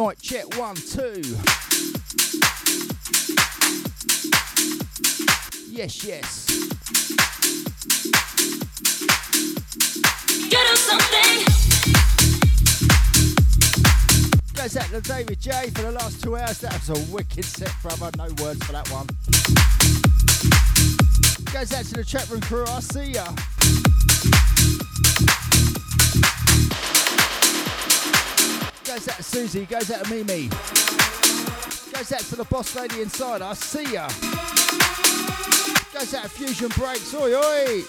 Mic check one, two. Yes, yes. Get something. Goes out to David J for the last two hours. That was a wicked set, brother. No words for that one. Goes out to the chat room crew. I see ya. Susie. Goes out to Mimi. Goes out to the boss lady inside. I see ya. Goes out to Fusion Breaks. Oi, oi.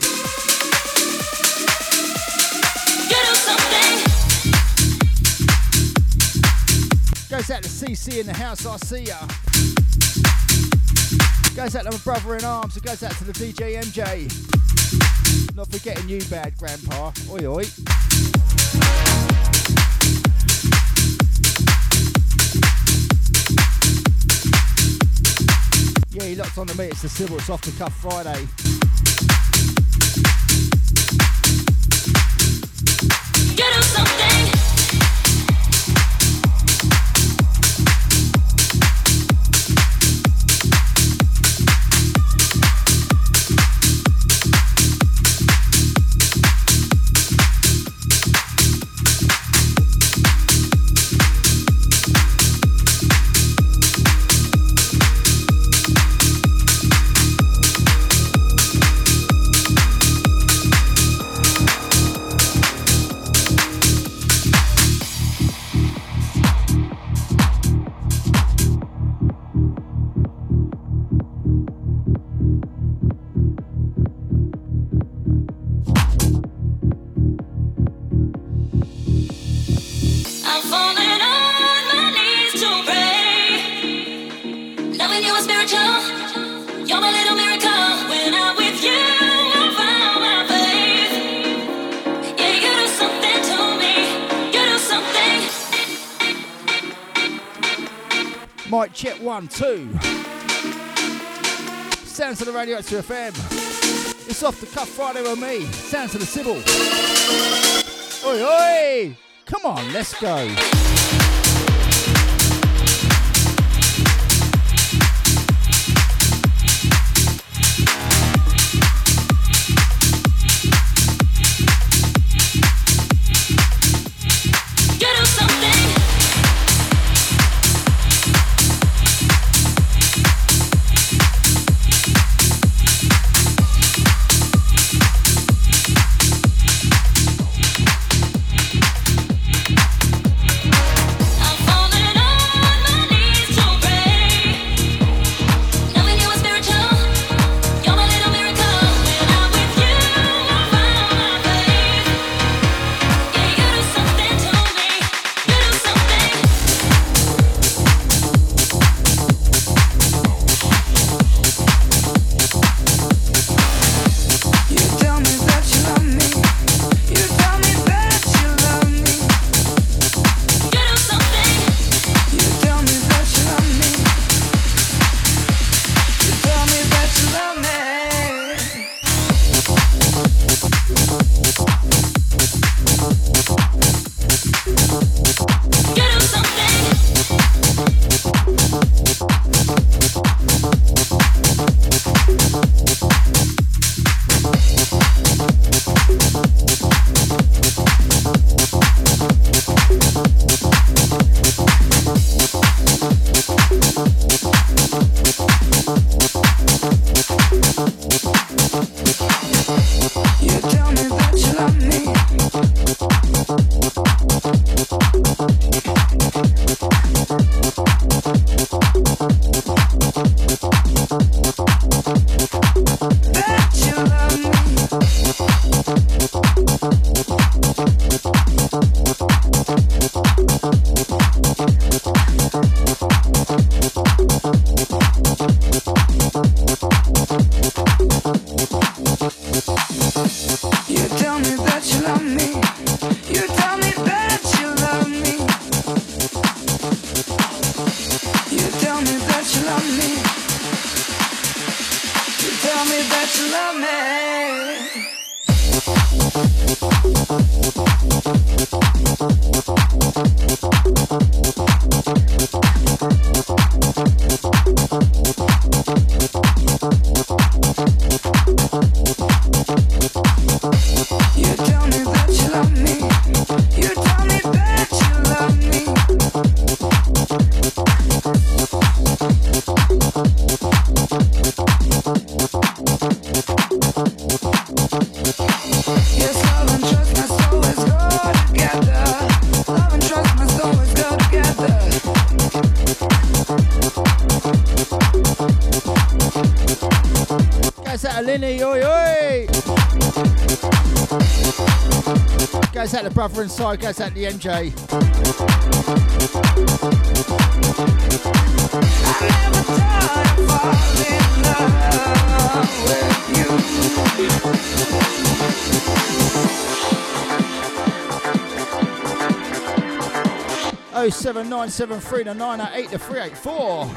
Goes out to CC in the house. I see ya. Goes out to my brother in arms. It goes out to the DJ MJ. Not forgetting you, bad grandpa. Oi, oi. Locked on to me. It's the Civil. It's off the cuff Friday. Active FM. It's off the cuff Friday with me. Sounds of the Sybil. Oi, oi! Come on, let's go. go. Goes out the NJ. Oh seven nine seven three to nine eight to three eight four.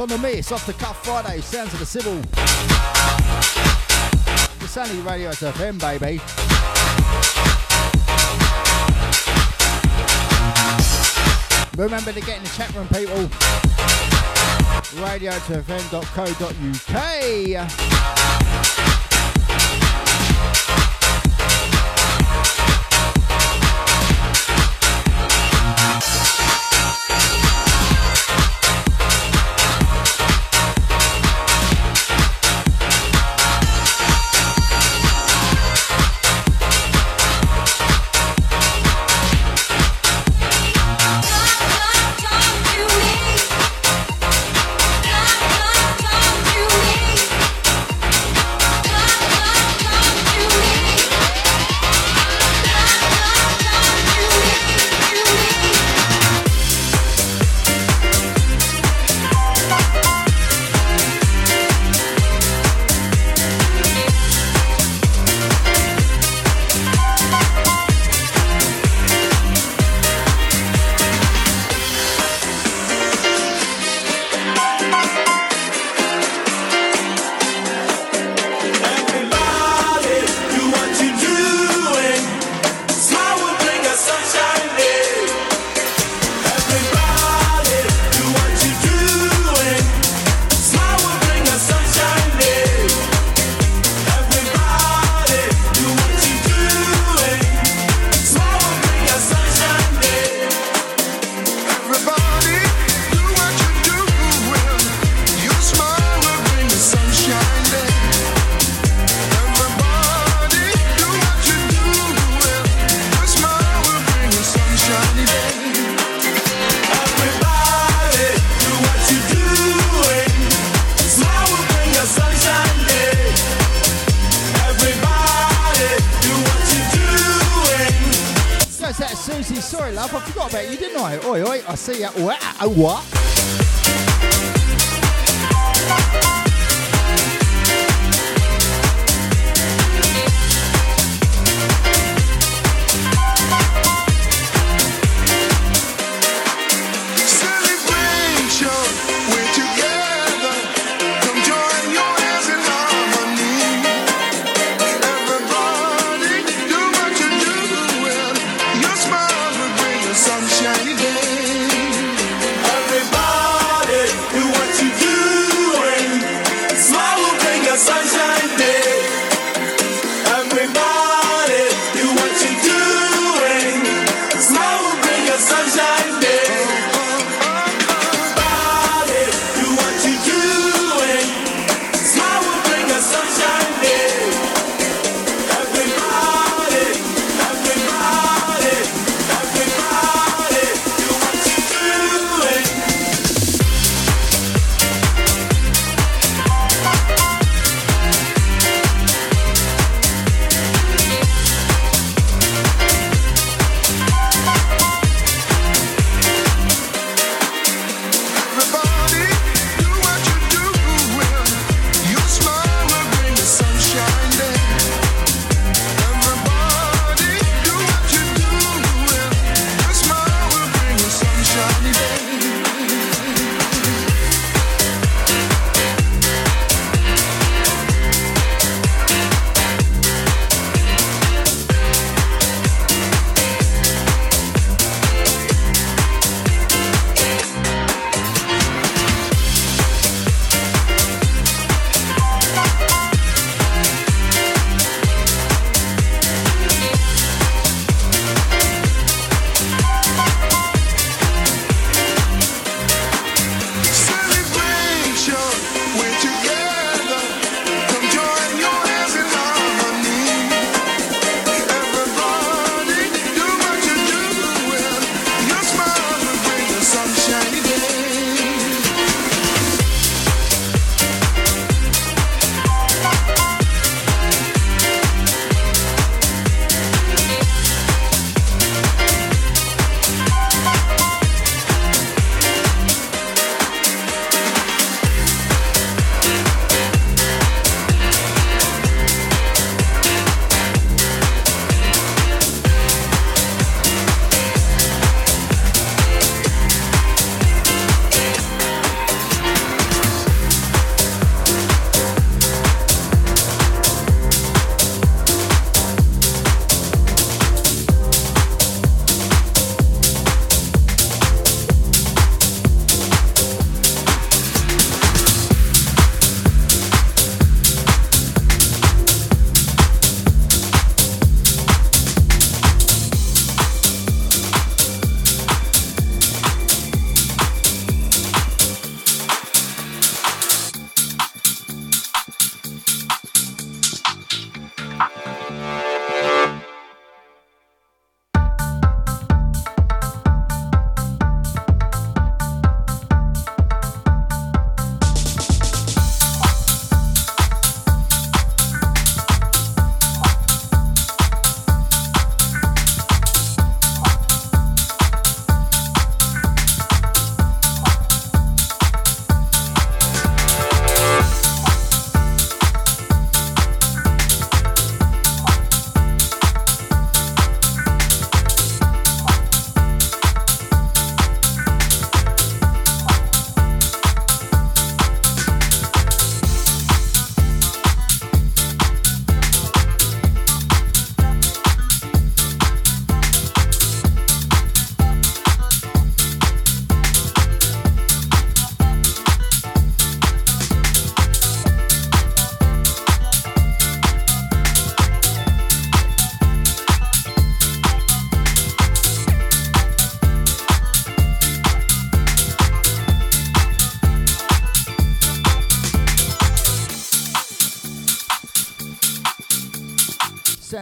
On the Miss, off the cuff Friday, sounds of the Civil. It's sunny Radio FM, baby. Remember to get in the chat room, people. Radio2fm.co.uk.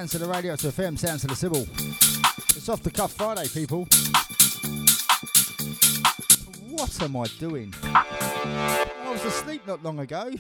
Sounds to the radio to FM, sounds to the Sybil. It's off the cuff Friday, people. What am I doing? I was asleep not long ago.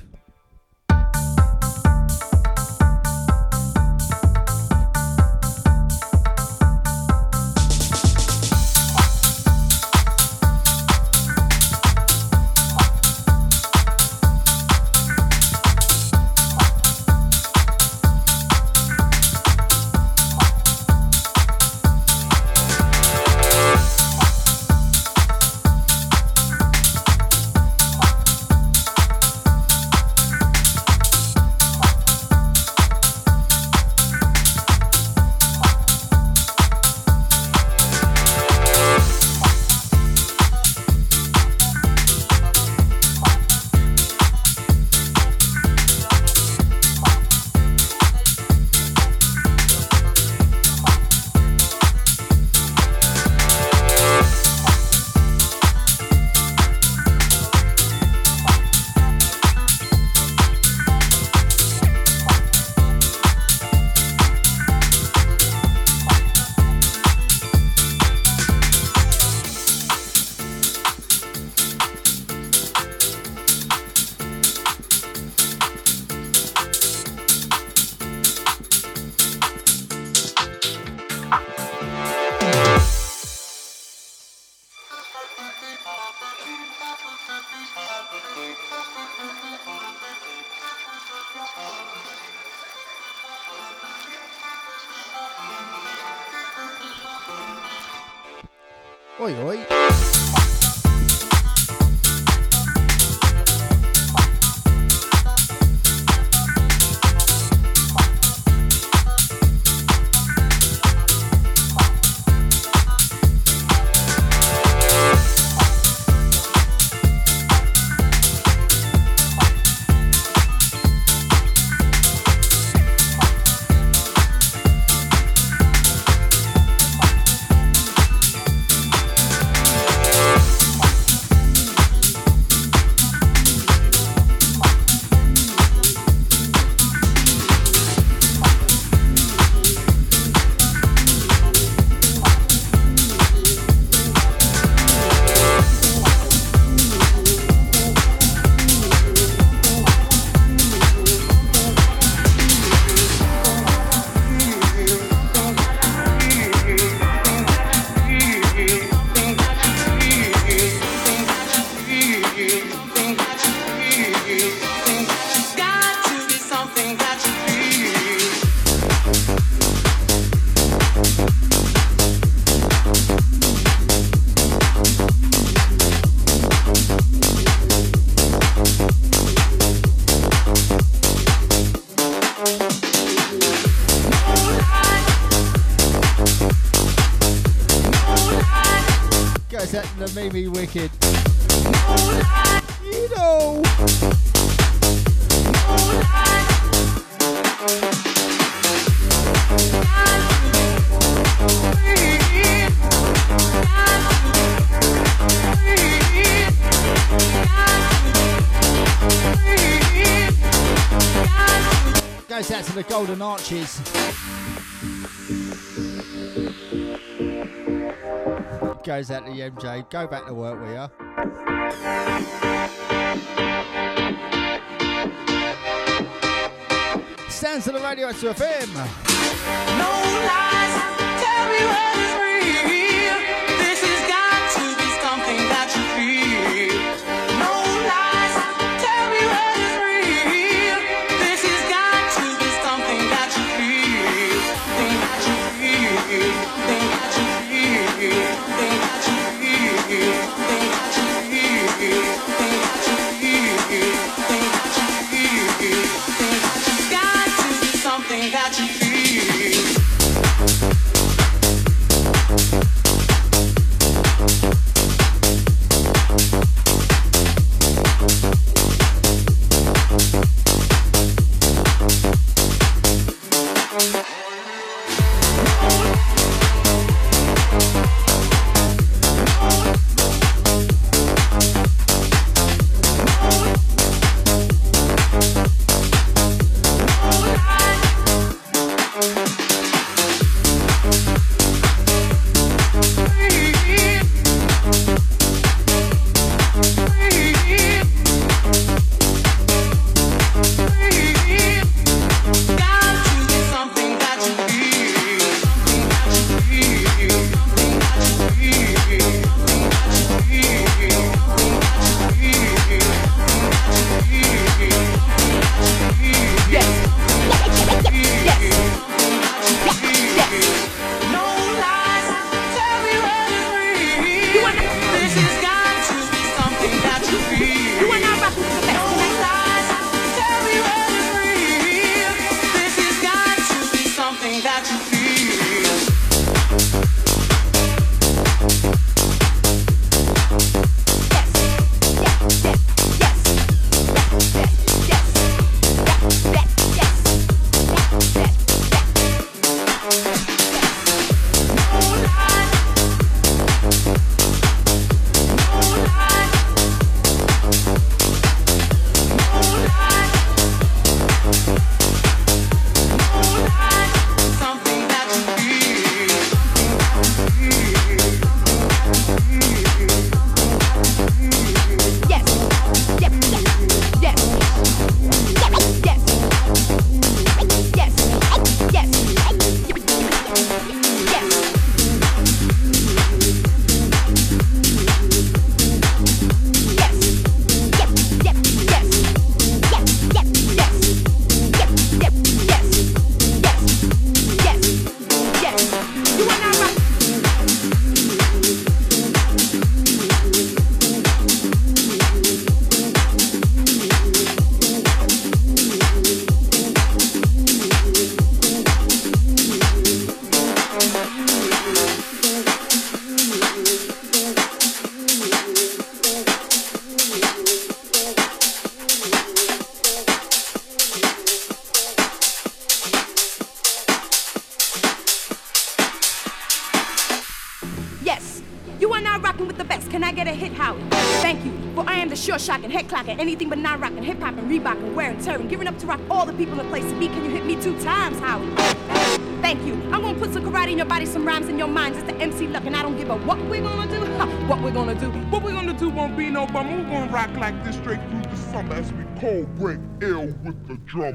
Go back to work,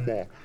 with the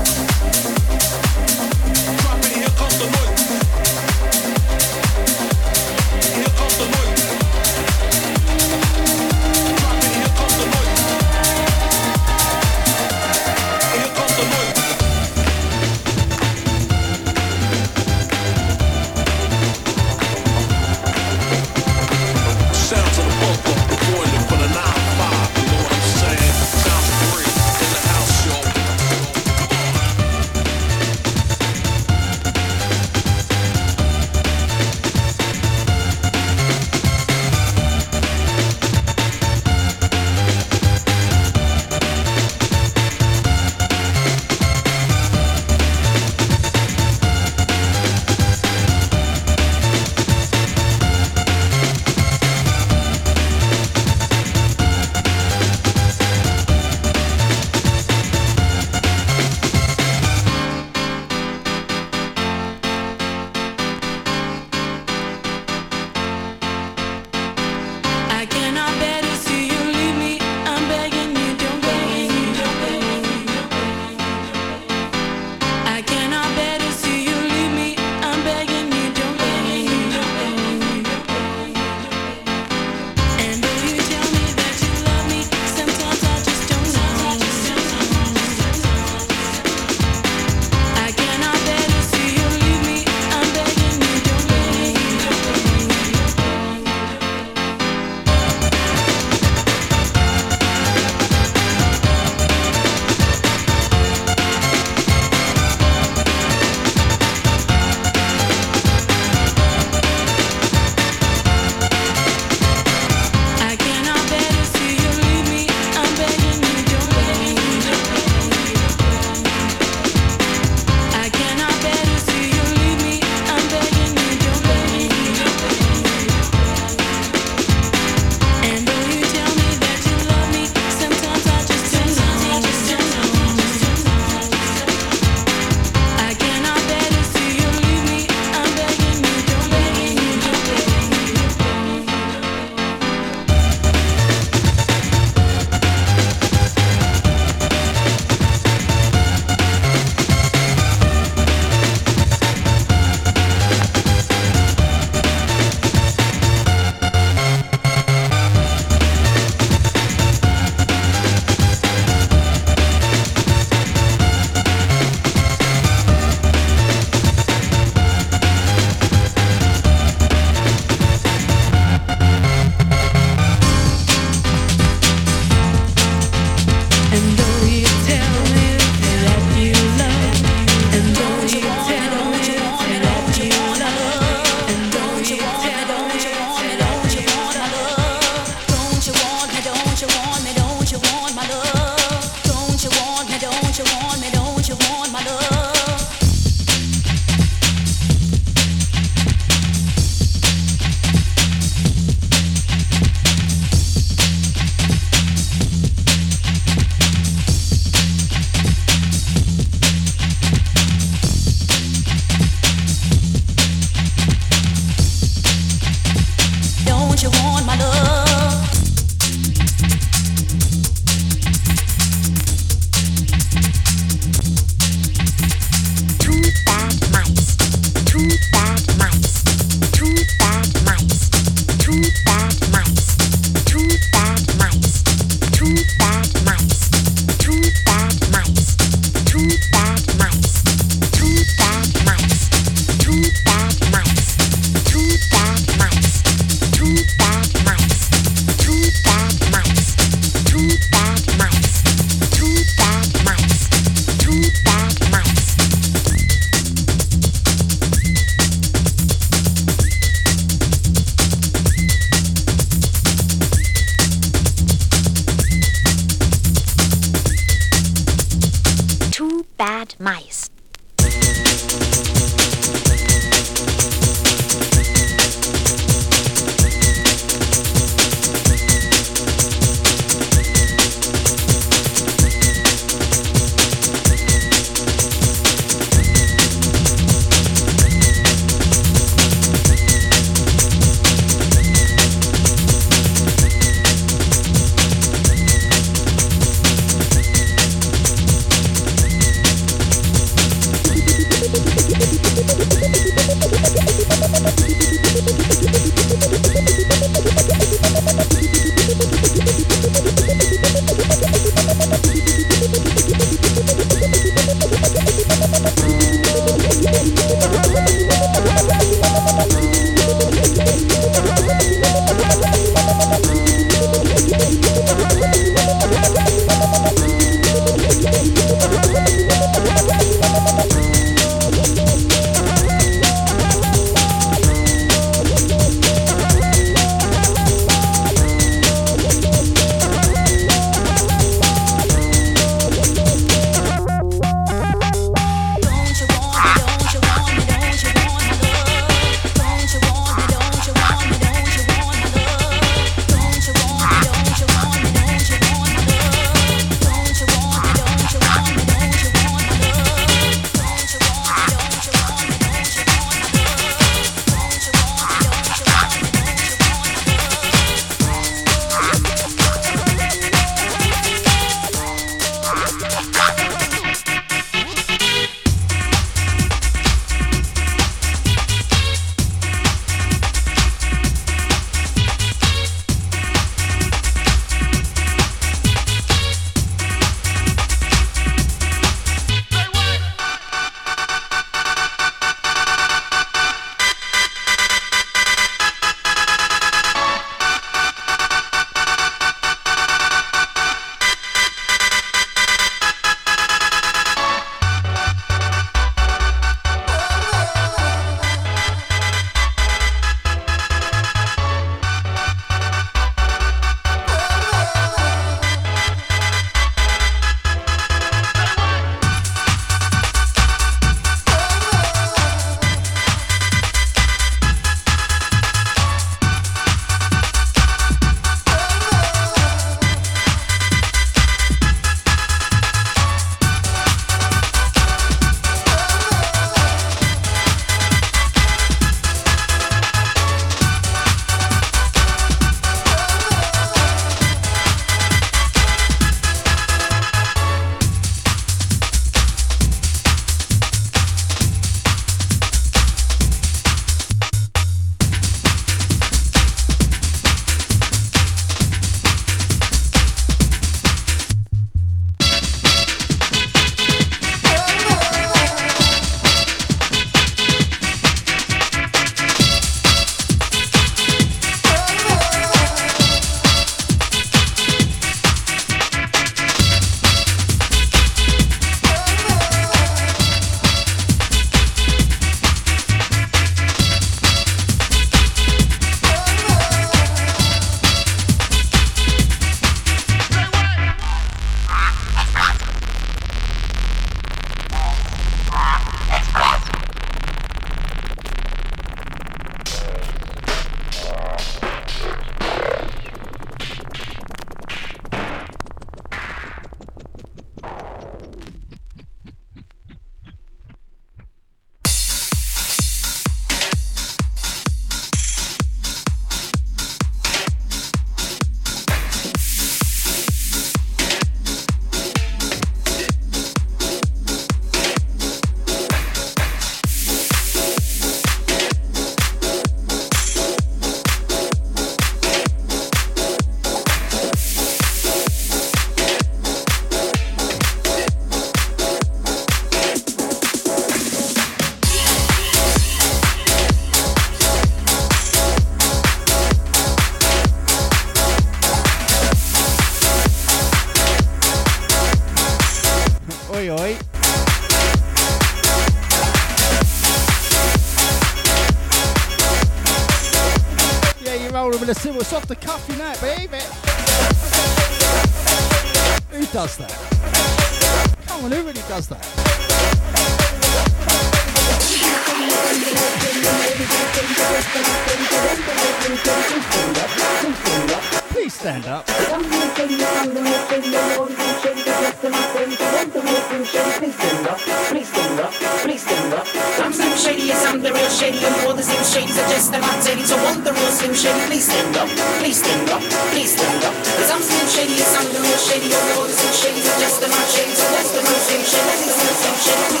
assumption.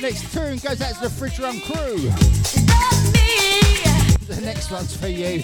Next tune goes out to the Fridge Run crew. The next one's for you.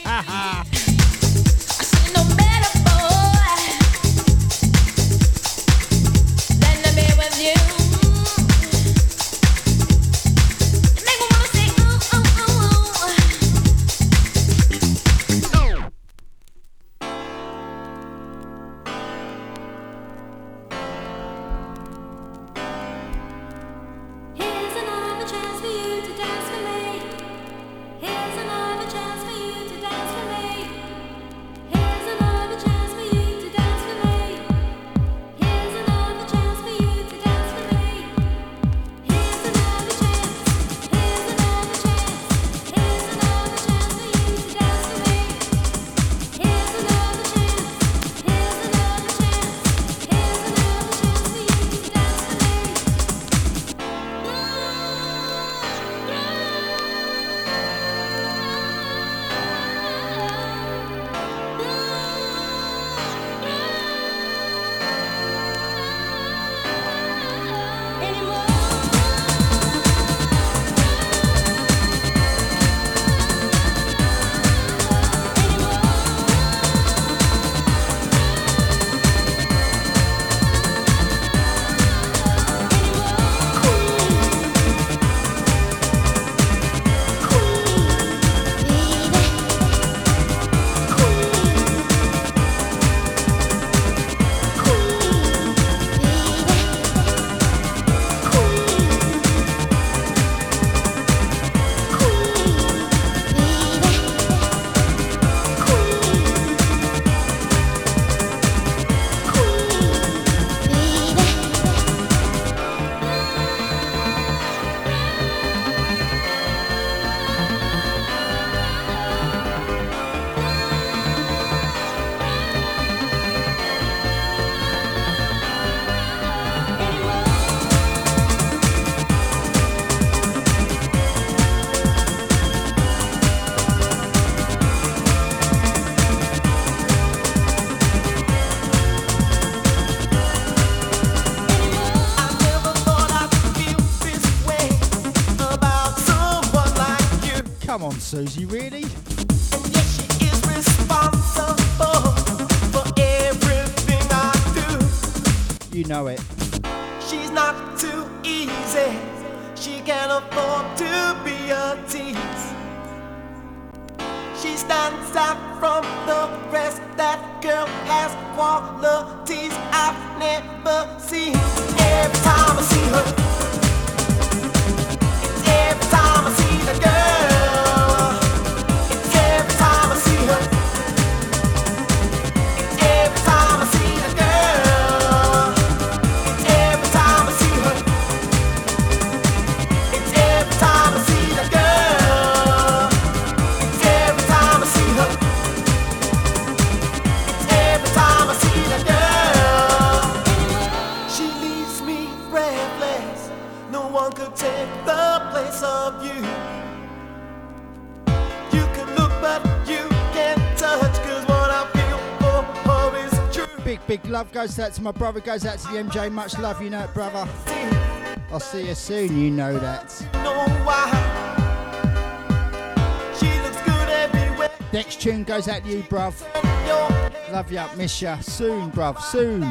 Sosie, really. Big, big love goes out to my brother, goes out to the MJ. Much love, you know it, brother. I'll see you soon, you know that. Next tune goes out to you, bruv. Love you, up, miss ya. Soon, bruv, soon.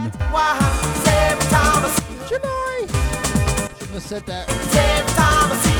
Should I? Shouldn't have said that.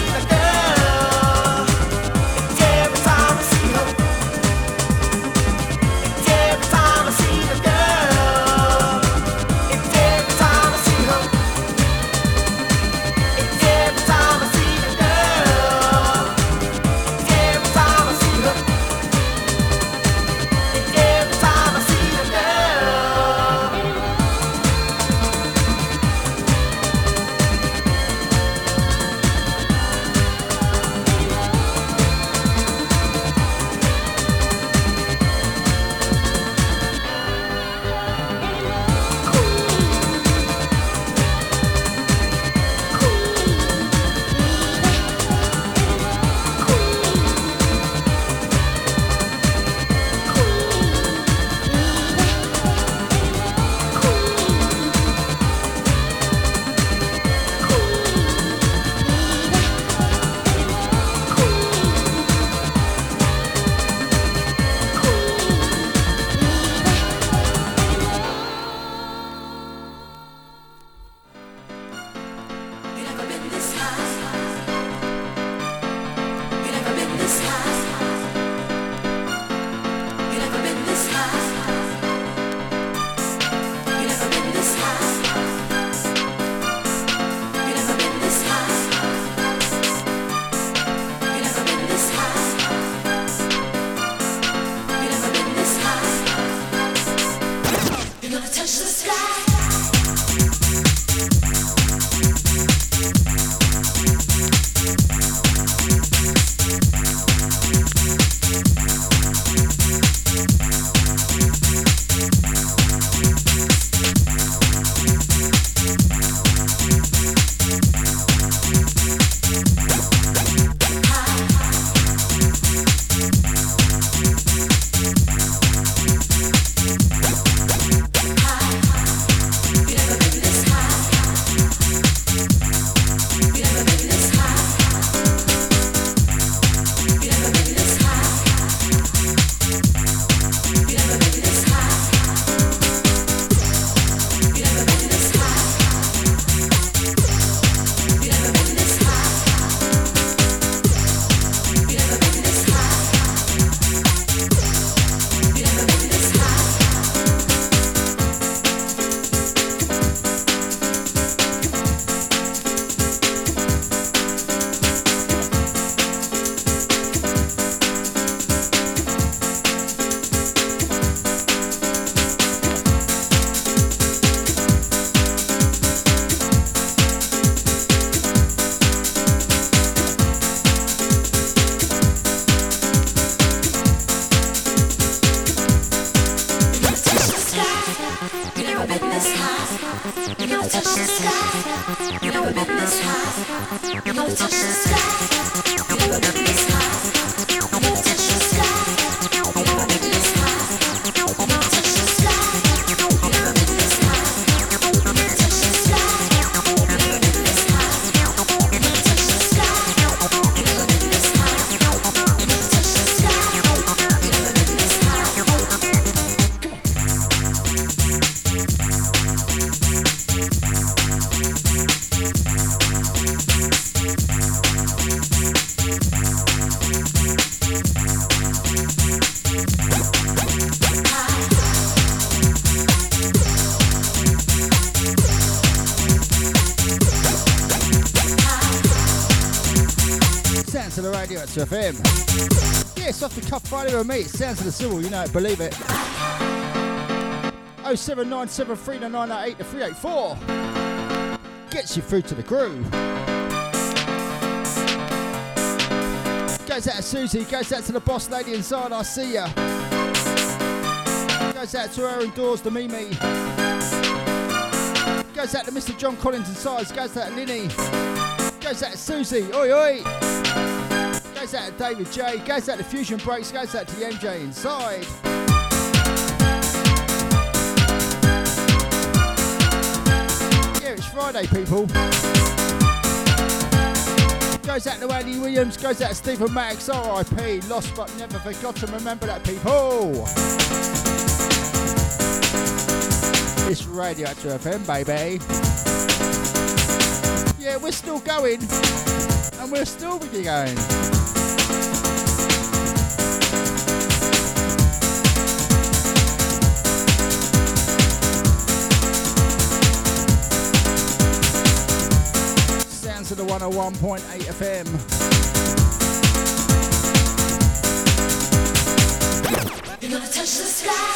Friday me. Sounds of the civil, you know believe it. 079739988 to 384 gets you through to the groove. Goes out to Susie, goes out to the boss lady inside, I see ya. Goes out to her indoors, to Mimi. Goes out to Mr. John Collins inside, goes out to Linny. Goes out to Susie, oi oi. Goes out to David J, goes out to Fusion Breaks, goes out to the MJ inside. Yeah, it's Friday, people. Goes out to Andy Williams, goes out to Stephen Max, RIP, lost but never forgotten. Remember that, people. It's Radio Actor FM, baby. Yeah, we're still going, and we're still be going. 101.8 FM. You're gonna touch the sky.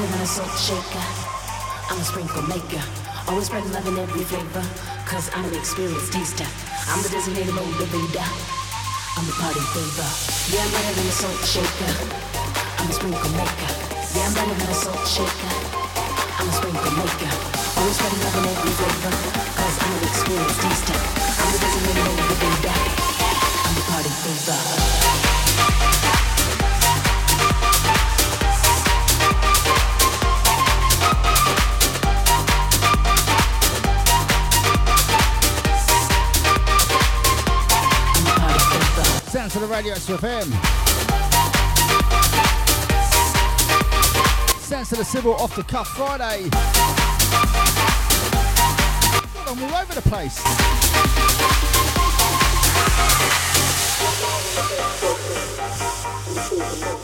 Better than a salt shaker. I'm a sprinkle maker. Always spreading love in every flavor. Cause I'm an experienced taster. I'm the designated motivator. I'm the party favor. Yeah, I'm better than a salt shaker. I'm a sprinkle maker. Yeah, I'm better than a salt shaker. I'm a sprinkle maker. Always spreading love Radio FM. Sounds to the Civil Off the Cuff Friday. I'm all over the place.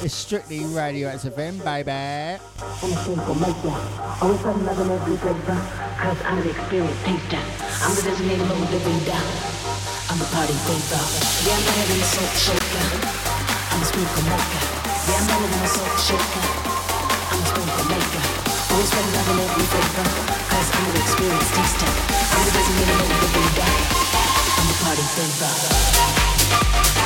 It's strictly Radio FM, baby. I'm an experienced taster. I'm the designated motivator. I'm the party favor. Yeah, I'm than a salt shaker. I'm a sprinkle maker. Yeah, I'm than a salt shaker. I'm a sprinkle maker. Always love in every flavor. Cause I'm an experienced taster. I'm the designated. I'm the party favor. Party favor.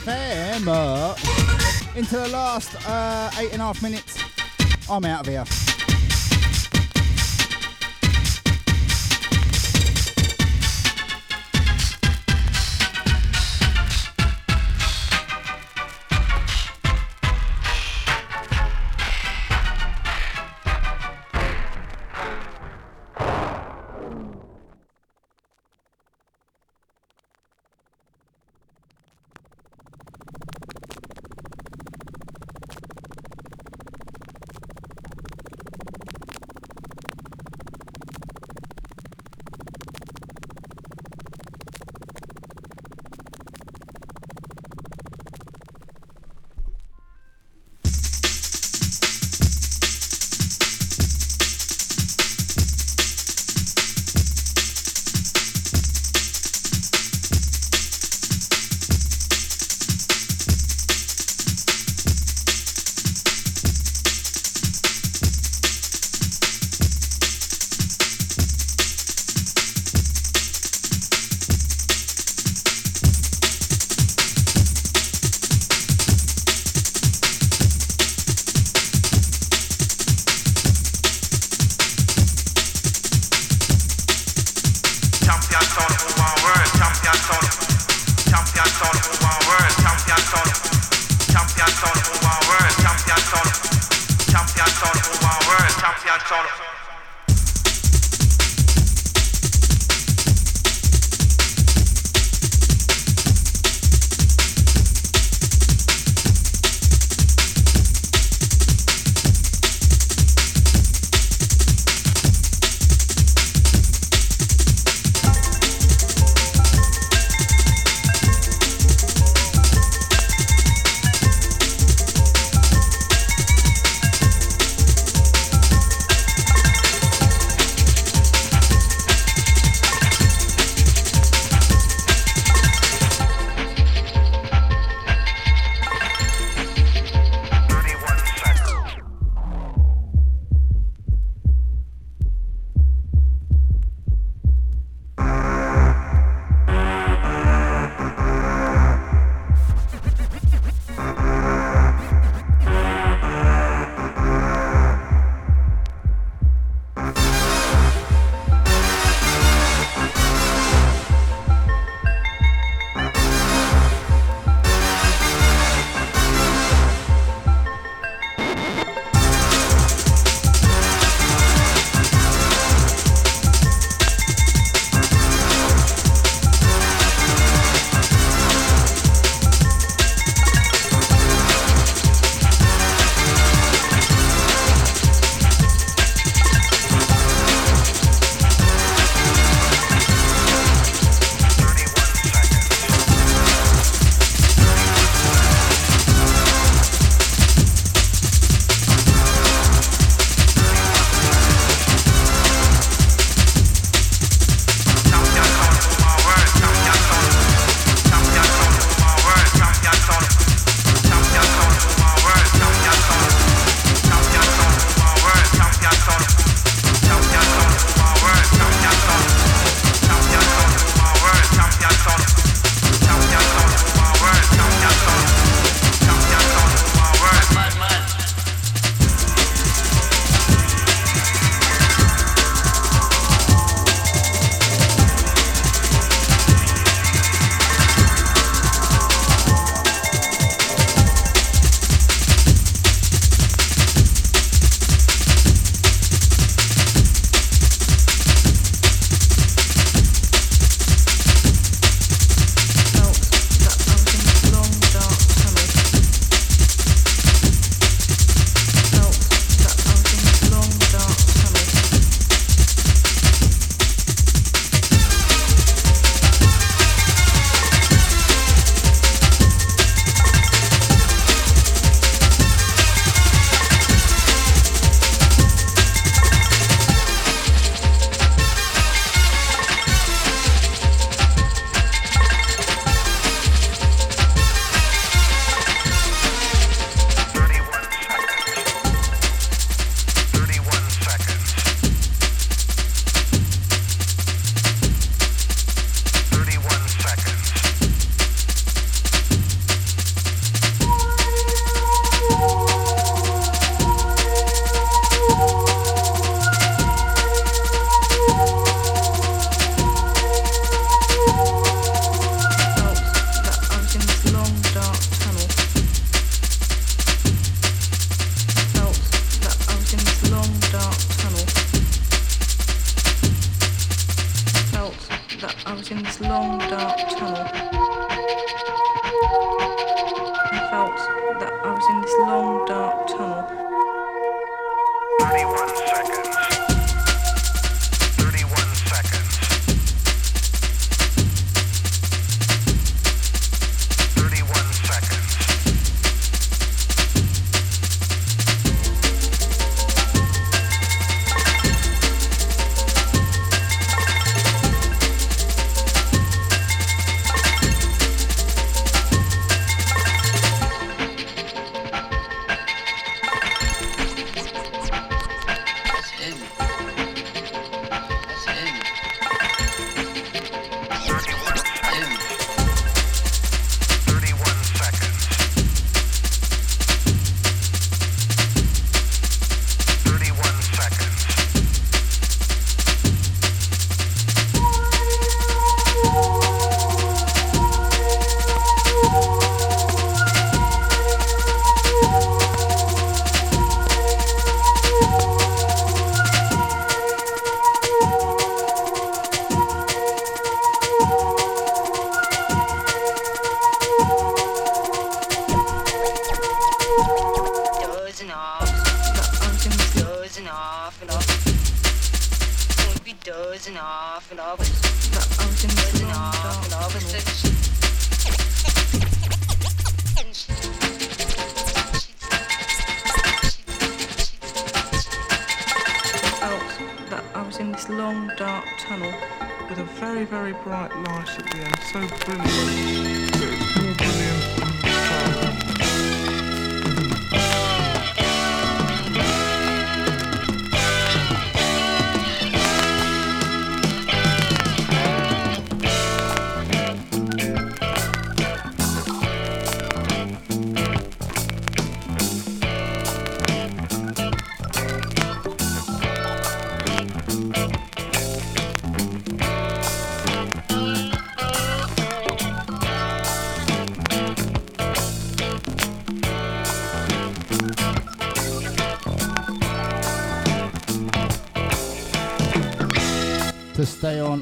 FM. Uh, into the last uh, eight and a half minutes, I'm out of here.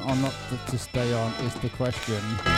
or not to stay on is the question.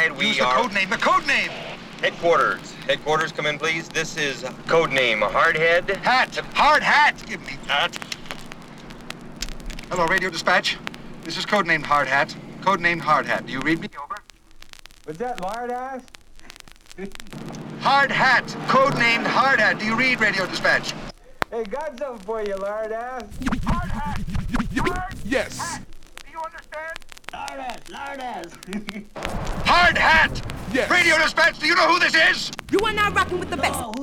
side. We Use the are... code name. The code name. Headquarters. Headquarters, come in, please. This is code name Hardhead. Hat. Hard hat. Give me that. Hello, radio dispatch. This is code name Hard Hat. Code name Hard Hat. Do you read me? Over. Was that lard ass? hard Hat. Code named Hard Hat. Do you read radio dispatch? Hey, got something for you, lard ass. Hard Hat. Yes. Red Hat! Yes. Radio dispatch, do you know who this is? You are now rocking with the best.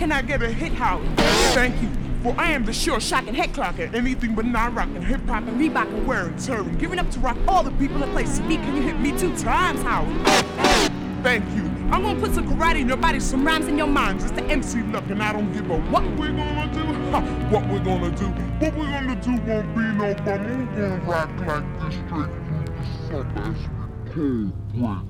can I get a hit Howard? Thank you. For I am the sure shocking head clocker. Anything but not rocking, hip hop and Reebok and wearing turban. Giving up to rock all the people that play Me, Can you hit me two times, Howard? Thank you. I'm gonna put some karate in your body, some rhymes in your mind. Just the MC luck, and I don't give a what we're gonna do. Ha, what we're gonna do. What we're gonna do won't be no fun. We're gonna rock like this straight from the summer. Cold blood.